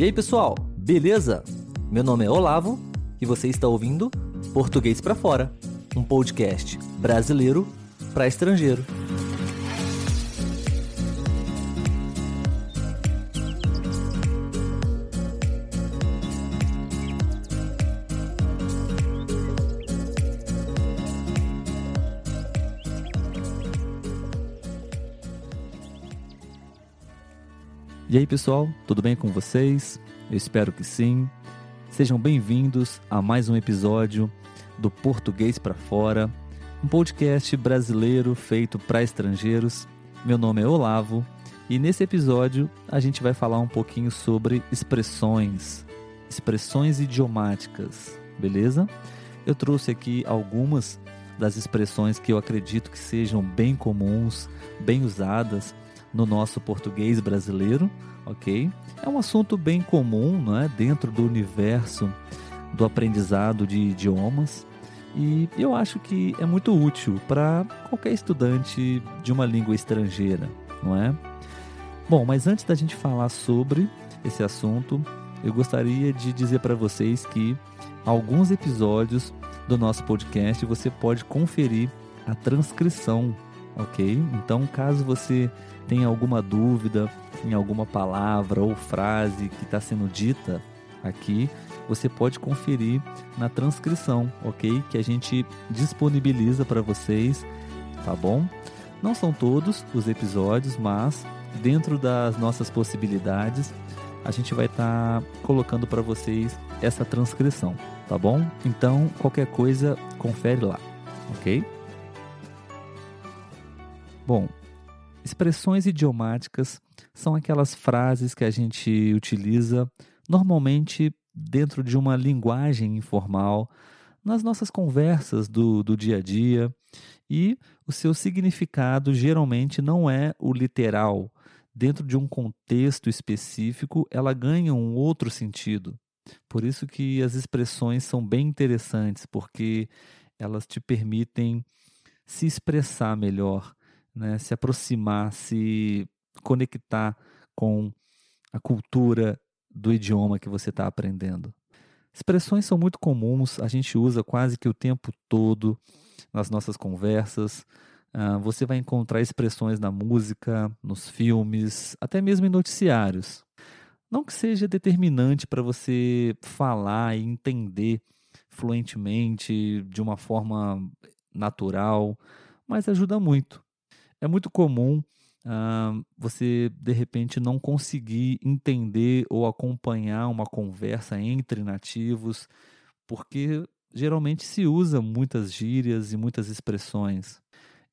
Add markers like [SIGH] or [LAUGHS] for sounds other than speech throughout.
E aí, pessoal, beleza? Meu nome é Olavo e você está ouvindo Português para Fora, um podcast brasileiro para estrangeiro. E aí, pessoal, tudo bem com vocês? Eu espero que sim. Sejam bem-vindos a mais um episódio do Português para Fora, um podcast brasileiro feito para estrangeiros. Meu nome é Olavo e nesse episódio a gente vai falar um pouquinho sobre expressões, expressões idiomáticas, beleza? Eu trouxe aqui algumas das expressões que eu acredito que sejam bem comuns, bem usadas no nosso português brasileiro, ok? É um assunto bem comum, não é? Dentro do universo do aprendizado de idiomas e eu acho que é muito útil para qualquer estudante de uma língua estrangeira, não é? Bom, mas antes da gente falar sobre esse assunto, eu gostaria de dizer para vocês que alguns episódios do nosso podcast você pode conferir a transcrição, ok? Então, caso você tem alguma dúvida em alguma palavra ou frase que está sendo dita aqui, você pode conferir na transcrição, ok? Que a gente disponibiliza para vocês, tá bom? Não são todos os episódios, mas dentro das nossas possibilidades, a gente vai estar tá colocando para vocês essa transcrição, tá bom? Então, qualquer coisa, confere lá, ok? Bom, Expressões idiomáticas são aquelas frases que a gente utiliza normalmente dentro de uma linguagem informal, nas nossas conversas do, do dia a dia, e o seu significado geralmente não é o literal. Dentro de um contexto específico, ela ganha um outro sentido. Por isso que as expressões são bem interessantes, porque elas te permitem se expressar melhor, né, se aproximar, se conectar com a cultura do idioma que você está aprendendo. Expressões são muito comuns, a gente usa quase que o tempo todo nas nossas conversas. Uh, você vai encontrar expressões na música, nos filmes, até mesmo em noticiários. Não que seja determinante para você falar e entender fluentemente, de uma forma natural, mas ajuda muito. É muito comum uh, você, de repente, não conseguir entender ou acompanhar uma conversa entre nativos, porque geralmente se usa muitas gírias e muitas expressões.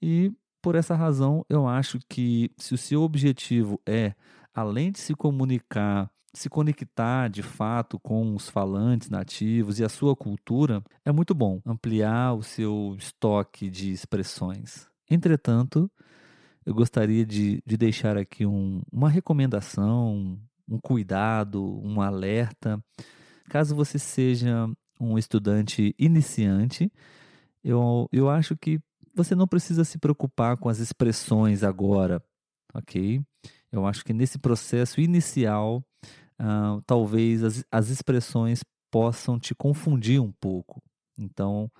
E por essa razão, eu acho que se o seu objetivo é, além de se comunicar, se conectar de fato com os falantes nativos e a sua cultura, é muito bom ampliar o seu estoque de expressões. Entretanto, eu gostaria de, de deixar aqui um, uma recomendação, um cuidado, um alerta. Caso você seja um estudante iniciante, eu, eu acho que você não precisa se preocupar com as expressões agora, ok? Eu acho que nesse processo inicial, uh, talvez as, as expressões possam te confundir um pouco. Então,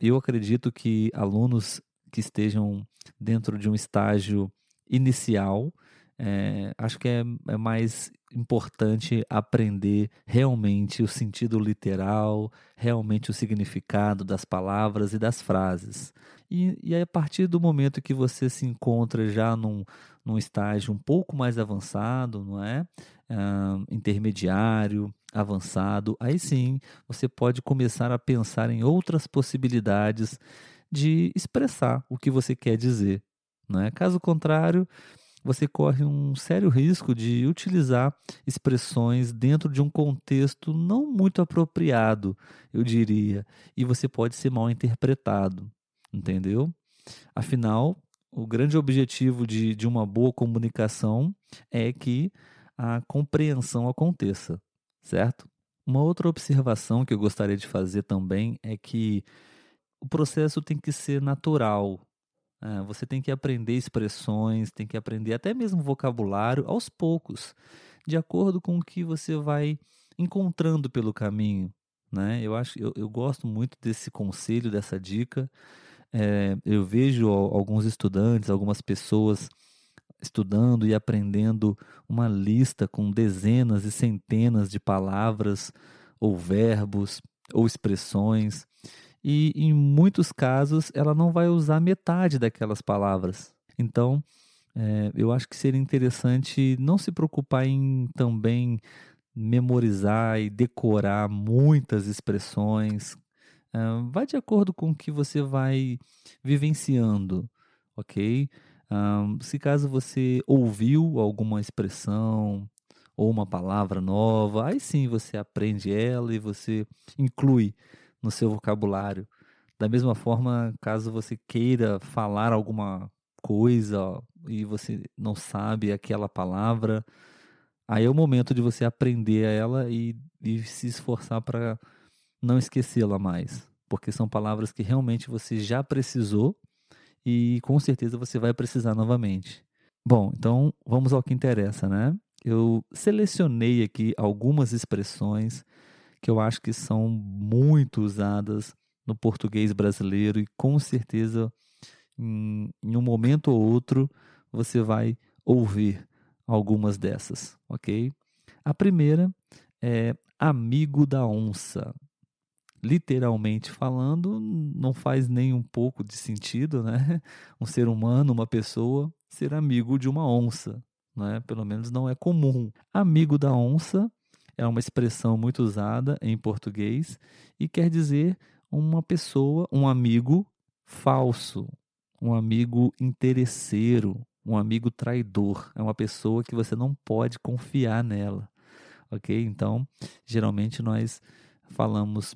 eu acredito que alunos que estejam dentro de um estágio inicial, é, acho que é, é, mais importante aprender realmente o sentido literal, realmente o significado das palavras e das frases. E, e a partir do momento que você se encontra já num, num estágio um pouco mais avançado, não é? Uh, intermediário, avançado, aí sim você pode começar a pensar em outras possibilidades de expressar o que você quer dizer. Né? Caso contrário, você corre um sério risco de utilizar expressões dentro de um contexto não muito apropriado, eu diria, e você pode ser mal interpretado, entendeu? Afinal, o grande objetivo de, de uma boa comunicação é que a compreensão aconteça, certo? Uma outra observação que eu gostaria de fazer também é que o processo tem que ser natural. É, você tem que aprender expressões, tem que aprender até mesmo vocabulário aos poucos, de acordo com o que você vai encontrando pelo caminho. Né? Eu acho, eu, eu gosto muito desse conselho, dessa dica. É, eu vejo alguns estudantes, algumas pessoas estudando e aprendendo uma lista com dezenas e centenas de palavras ou verbos ou expressões e em muitos casos ela não vai usar metade daquelas palavras. Então, é, eu acho que seria interessante não se preocupar em também memorizar e decorar muitas expressões. É, vai de acordo com o que você vai vivenciando, ok? Um, se caso você ouviu alguma expressão ou uma palavra nova, aí sim você aprende ela e você inclui no seu vocabulário. Da mesma forma, caso você queira falar alguma coisa e você não sabe aquela palavra, aí é o momento de você aprender ela e, e se esforçar para não esquecê-la mais, porque são palavras que realmente você já precisou e com certeza você vai precisar novamente. Bom, então vamos ao que interessa, né? Eu selecionei aqui algumas expressões que eu acho que são muito usadas no português brasileiro e com certeza em, em um momento ou outro você vai ouvir algumas dessas, ok? A primeira é amigo da onça literalmente falando, não faz nem um pouco de sentido, né? [LAUGHS] Um ser humano, uma pessoa, ser amigo de uma onça, né? Pelo menos não é comum. Amigo da onça é uma expressão muito usada em português e quer dizer uma pessoa, um amigo falso, um amigo interesseiro, um amigo traidor. É uma pessoa que você não pode confiar nela, ok? Então, geralmente nós falamos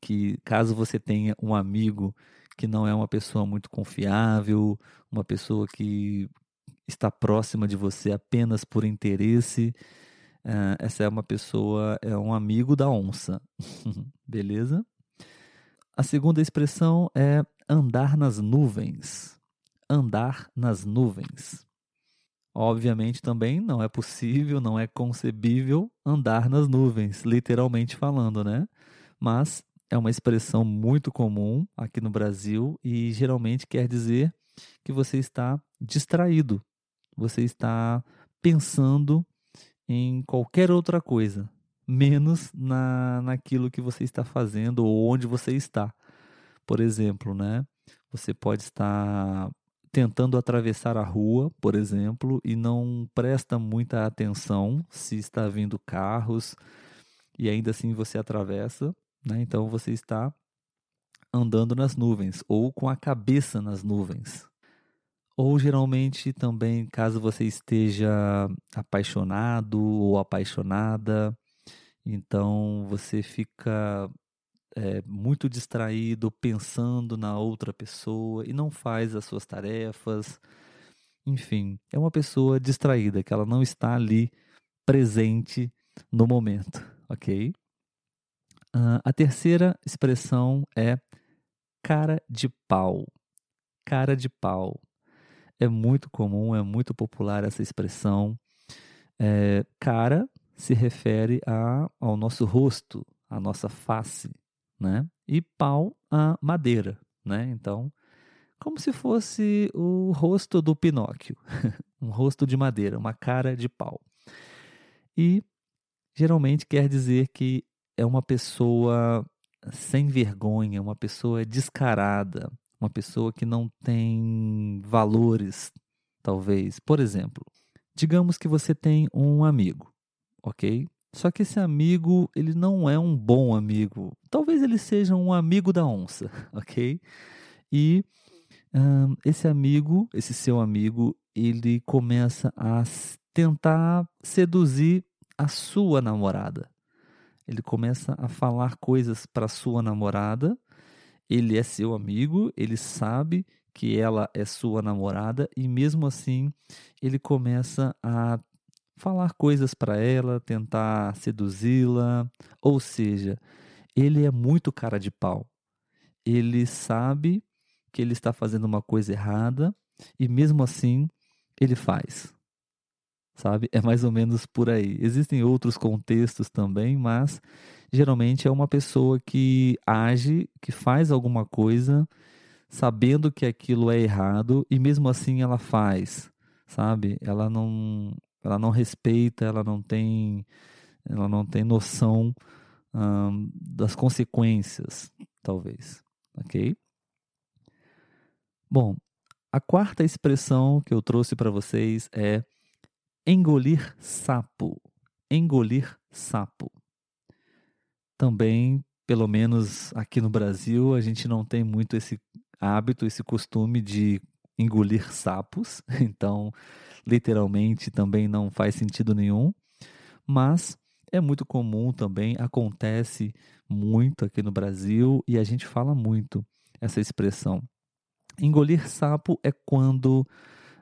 que caso você tenha um amigo que não é uma pessoa muito confiável, uma pessoa que está próxima de você apenas por interesse, uh, essa é uma pessoa, é um amigo da onça. [LAUGHS] Beleza? A segunda expressão é andar nas nuvens. Andar nas nuvens. Obviamente também não é possível, não é concebível andar nas nuvens, literalmente falando, né? Mas é uma expressão muito comum aqui no Brasil e geralmente quer dizer que você está distraído, você está pensando em qualquer outra coisa, menos na, naquilo que você está fazendo ou onde você está. Por exemplo, né? Você pode estar tentando atravessar a rua, por exemplo, e não presta muita atenção se está vindo carros e ainda assim você atravessa né? Então você está andando nas nuvens ou com a cabeça nas nuvens. Ou geralmente também, caso você esteja apaixonado ou apaixonada, então você fica é, muito distraído pensando na outra pessoa e não faz as suas tarefas. Enfim, é uma pessoa distraída, que ela não está ali presente no momento, [LAUGHS] ok? Uh, a terceira expressão é cara de pau. Cara de pau. É muito comum, é muito popular essa expressão. É, cara se refere a, ao nosso rosto, à nossa face, né? E pau a madeira, né? Então, como se fosse o rosto do Pinóquio, [LAUGHS] um rosto de madeira, uma cara de pau. E geralmente quer dizer que é uma pessoa sem vergonha, uma pessoa descarada, uma pessoa que não tem valores, talvez. Por exemplo, digamos que você tem um amigo, ok? Só que esse amigo, ele não é um bom amigo. Talvez ele seja um amigo da onça, [LAUGHS] ok? E um, esse amigo, esse seu amigo, ele começa a tentar seduzir a sua namorada ele começa a falar coisas para sua namorada. Ele é seu amigo, ele sabe que ela é sua namorada e mesmo assim ele começa a falar coisas para ela, tentar seduzi-la, ou seja, ele é muito cara de pau. Ele sabe que ele está fazendo uma coisa errada e mesmo assim ele faz. sabe? É mais ou menos por aí. Existem outros contextos também, mas geralmente é uma pessoa que age, que faz alguma coisa sabendo que aquilo é errado e mesmo assim ela faz, sabe? Ela não, ela não respeita, ela não tem, ela não tem noção hum, das consequências, talvez, ok? Bom, a quarta expressão que eu trouxe para vocês é engolir sapo. Engolir sapo. Também, pelo menos aqui no Brasil, a gente não tem muito esse hábito, esse costume de engolir sapos, [LAUGHS] então literalmente também não faz sentido nenhum, mas é muito comum também, acontece muito aqui no Brasil e a gente fala muito essa expressão. Engolir sapo é quando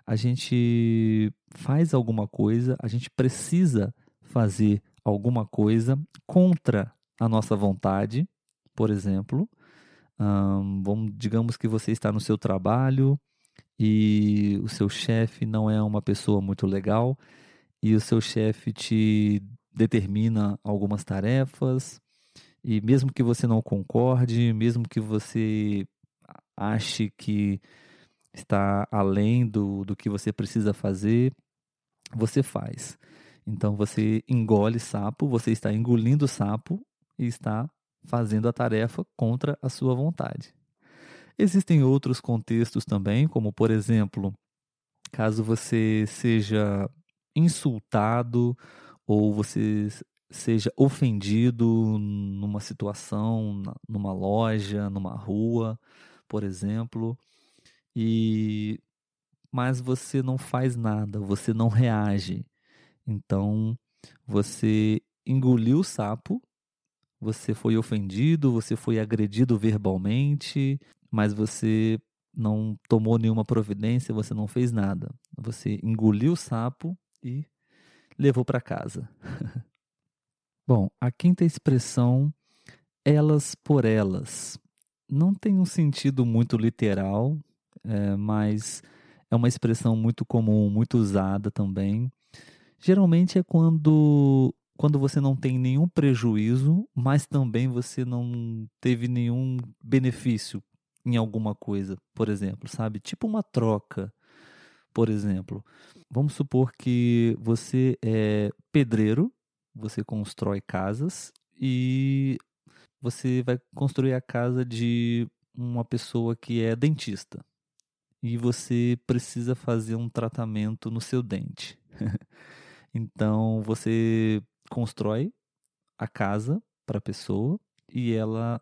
a gente faz alguma coisa, a gente precisa fazer alguma coisa contra a nossa vontade, por exemplo, um, vamos, digamos que você está no seu trabalho e o seu chefe não é uma pessoa muito legal e o seu chefe te determina algumas tarefas e mesmo que você não concorde, mesmo que você ache que está além do, do que você precisa fazer, você faz. Então você engole sapo, você está engolindo sapo e está fazendo a tarefa contra a sua vontade. Existem outros contextos também, como por exemplo, caso você seja insultado ou você seja ofendido numa situação, numa loja, numa rua, por exemplo, e mas você não faz nada, você não reage. Então, você engoliu o sapo você foi ofendido, você foi agredido verbalmente, mas você não tomou nenhuma providência, você não fez nada. Você engoliu o sapo e levou para casa. [LAUGHS] Bom, a quinta expressão, elas por elas, não tem um sentido muito literal, é, mas é uma expressão muito comum, muito usada também. Geralmente é quando quando você não tem nenhum prejuízo, mas também você não teve nenhum benefício em alguma coisa, por exemplo, sabe? Tipo uma troca, por exemplo. Vamos supor que você é pedreiro, você constrói casas e você vai construir a casa de uma pessoa que é dentista. E você precisa fazer um tratamento no seu dente. [LAUGHS] então você constrói a casa para a pessoa e ela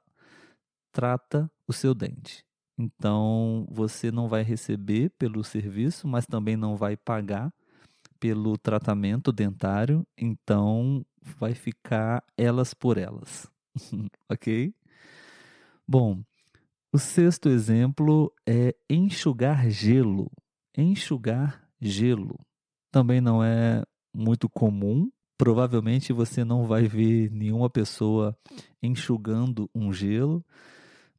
trata o seu dente. Então você não vai receber pelo serviço, mas também não vai pagar pelo tratamento dentário, então vai ficar elas por elas. [LAUGHS] ok? Bom, o sexto exemplo é enxugar gelo. Enxugar gelo também não é muito comum provavelmente você não vai ver nenhuma pessoa enxugando um gelo,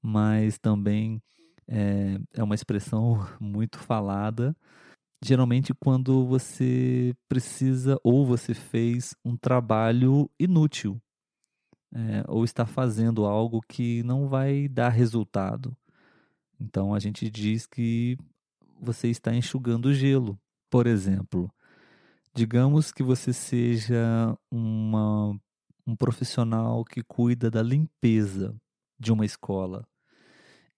mas também é, é uma expressão [LAUGHS] muito falada. Geralmente, quando você precisa ou você fez um trabalho inútil, é, ou está fazendo algo que não vai dar resultado. Então, a gente diz que você está enxugando gelo. Por exemplo, Digamos que você seja uma, um profissional que cuida da limpeza de uma escola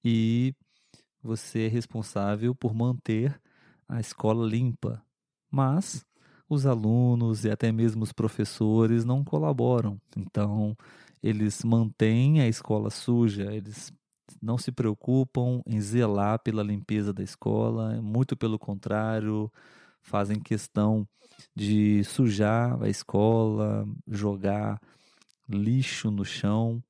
e você é responsável por manter a escola limpa, mas os alunos e até mesmo os professores não colaboram. Então, eles mantêm a escola suja, eles não se preocupam em zelar pela limpeza da escola, muito pelo contrário, fazem questão de sujar a escola, jogar lixo no chão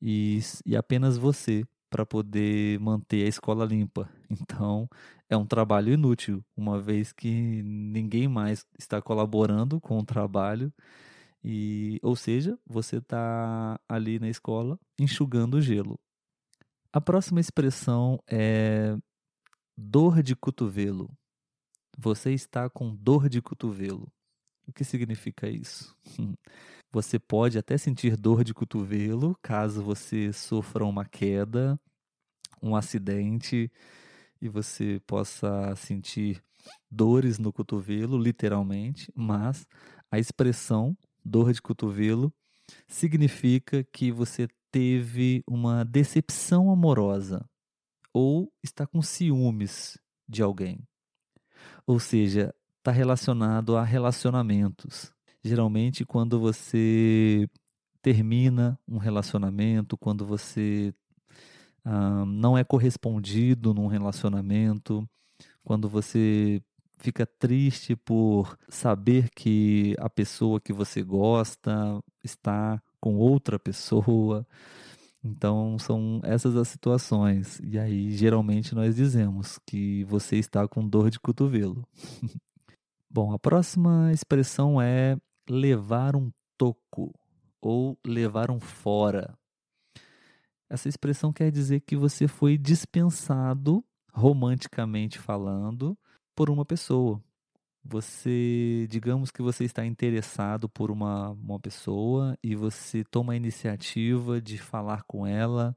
e, e apenas você para poder manter a escola limpa. [LAUGHS] Então, é um trabalho inútil, uma vez que ninguém mais está colaborando com o trabalho. E, ou seja, você está ali na escola enxugando o gelo. A próxima expressão é dor de cotovelo. Você está com dor de cotovelo. O que significa isso? [LAUGHS] Você pode até sentir dor de cotovelo caso você sofra uma queda, um acidente e você possa sentir dores no cotovelo, literalmente, mas a expressão dor de cotovelo significa que você teve uma decepção amorosa ou está com ciúmes de alguém. Ou seja, está relacionado a relacionamentos. Geralmente, quando você termina um relacionamento, quando você ah, não é correspondido num relacionamento, quando você fica triste por saber que a pessoa que você gosta está com outra pessoa. Então, são essas as situações. E aí, geralmente, nós dizemos que você está com dor de cotovelo. [LAUGHS] Bom, a próxima expressão é levar um toco ou levar um fora. Essa expressão quer dizer que você foi dispensado, romanticamente falando, por uma pessoa. Você, digamos que você está interessado por uma, uma pessoa e você toma a iniciativa de falar com ela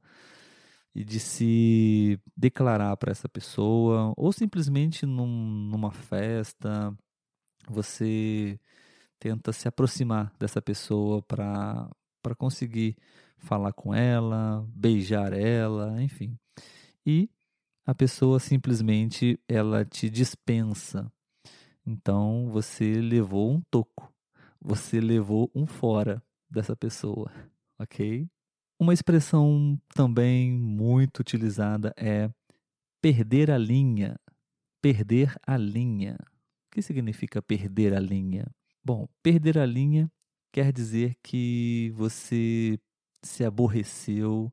e de se declarar para essa pessoa, ou simplesmente num, numa festa, você tenta se aproximar dessa pessoa para conseguir falar com ela, beijar ela, enfim. E a pessoa simplesmente ela te dispensa. Então você levou um toco, você levou um fora dessa pessoa, ok? Uma expressão também muito utilizada é perder a linha. Perder a linha. O que significa perder a linha? Bom, perder a linha quer dizer que você se aborreceu,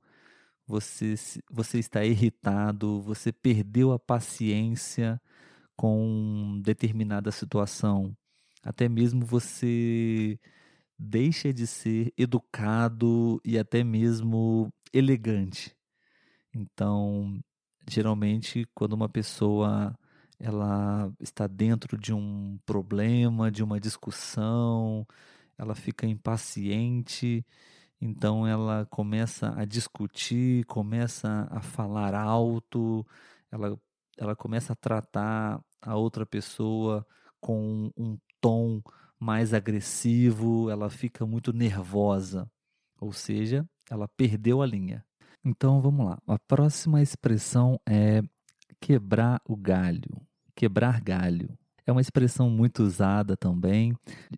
você, você está irritado, você perdeu a paciência com determinada situação. Até mesmo você deixa de ser educado e até mesmo elegante. Então, geralmente, quando uma pessoa ela está dentro de um problema, de uma discussão, ela fica impaciente então ela começa a discutir, começa a falar alto, ela, ela começa a tratar a outra pessoa com um tom mais agressivo, ela fica muito nervosa, ou seja, ela perdeu a linha. Então vamos lá. A próxima expressão é quebrar o galho, quebrar galho é uma expressão muito usada também.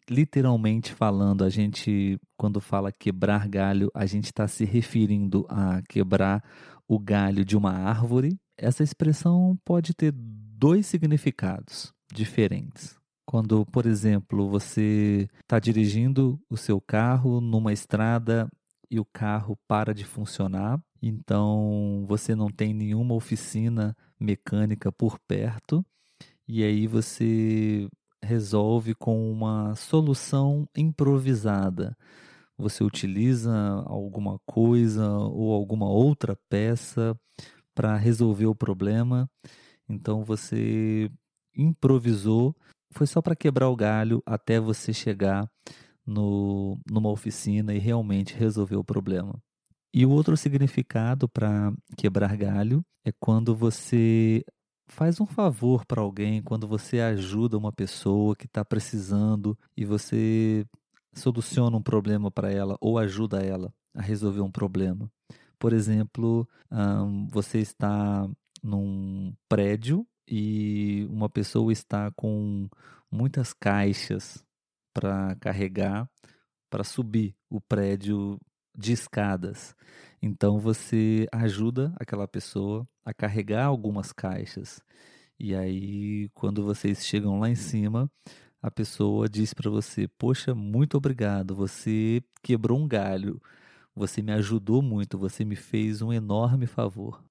Literalmente falando, a gente, quando fala quebrar galho, a gente está se referindo a quebrar o galho de uma árvore. Essa expressão pode ter dois significados diferentes. Quando, por exemplo, você está dirigindo o seu carro numa estrada e o carro para de funcionar, então você não tem nenhuma oficina mecânica por perto e aí você resolve com uma solução improvisada. Você utiliza alguma coisa ou alguma outra peça para resolver o problema. Então você improvisou, foi só para quebrar o galho até você chegar no, numa oficina e realmente resolver o problema. E o outro significado para quebrar galho é quando você faz um favor para alguém quando você ajuda uma pessoa que está precisando e você soluciona um problema para ela ou ajuda ela a resolver um problema. Por exemplo, você está num prédio e uma pessoa está com muitas caixas para carregar para subir o prédio de escadas. Então você ajuda aquela pessoa a carregar algumas caixas. E aí, quando vocês chegam lá em cima, a pessoa diz para você: Poxa, muito obrigado, você quebrou um galho, você me ajudou muito, você me fez um enorme favor.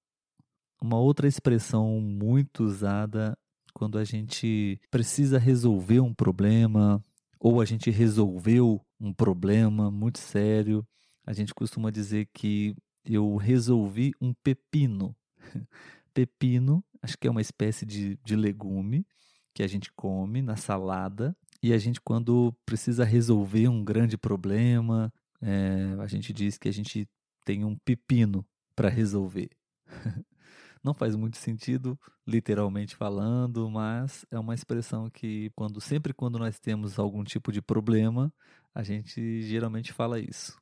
Uma outra expressão muito usada quando a gente precisa resolver um problema ou a gente resolveu um problema muito sério a gente costuma dizer que eu resolvi um pepino. [LAUGHS] pepino, acho que é uma espécie de, de legume que a gente come na salada. E a gente, quando precisa resolver um grande problema, é, a gente diz que a gente tem um pepino para resolver. [LAUGHS] Não faz muito sentido, literalmente falando, mas é uma expressão que, quando sempre quando nós temos algum tipo de problema, a gente geralmente fala isso.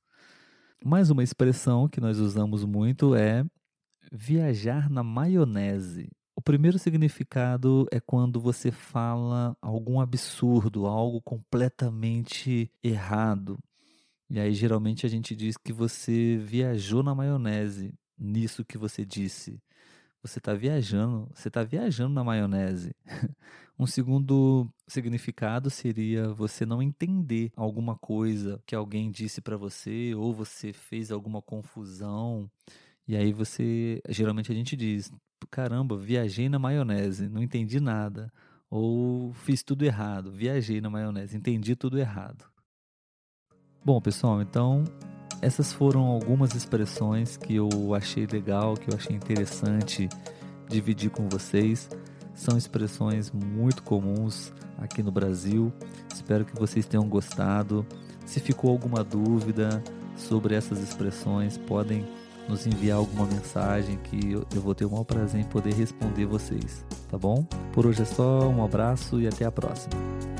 Mais uma expressão que nós usamos muito é viajar na maionese. O primeiro significado é quando você fala algum absurdo, algo completamente errado. E aí geralmente a gente diz que você viajou na maionese nisso que você disse. Você está viajando, você está viajando na maionese. [LAUGHS] Um segundo significado seria você não entender alguma coisa que alguém disse para você ou você fez alguma confusão. E aí você, geralmente a gente diz, caramba, viajei na maionese, não entendi nada. Ou fiz tudo errado, viajei na maionese, entendi tudo errado. Bom, pessoal, então essas foram algumas expressões que eu achei legal, que eu achei interessante dividir com vocês. São expressões muito comuns aqui no Brasil. Espero que vocês tenham gostado. Se ficou alguma dúvida sobre essas expressões, podem nos enviar alguma mensagem que eu vou ter o maior prazer em poder responder vocês, tá bom? Por hoje é só, um abraço e até a próxima.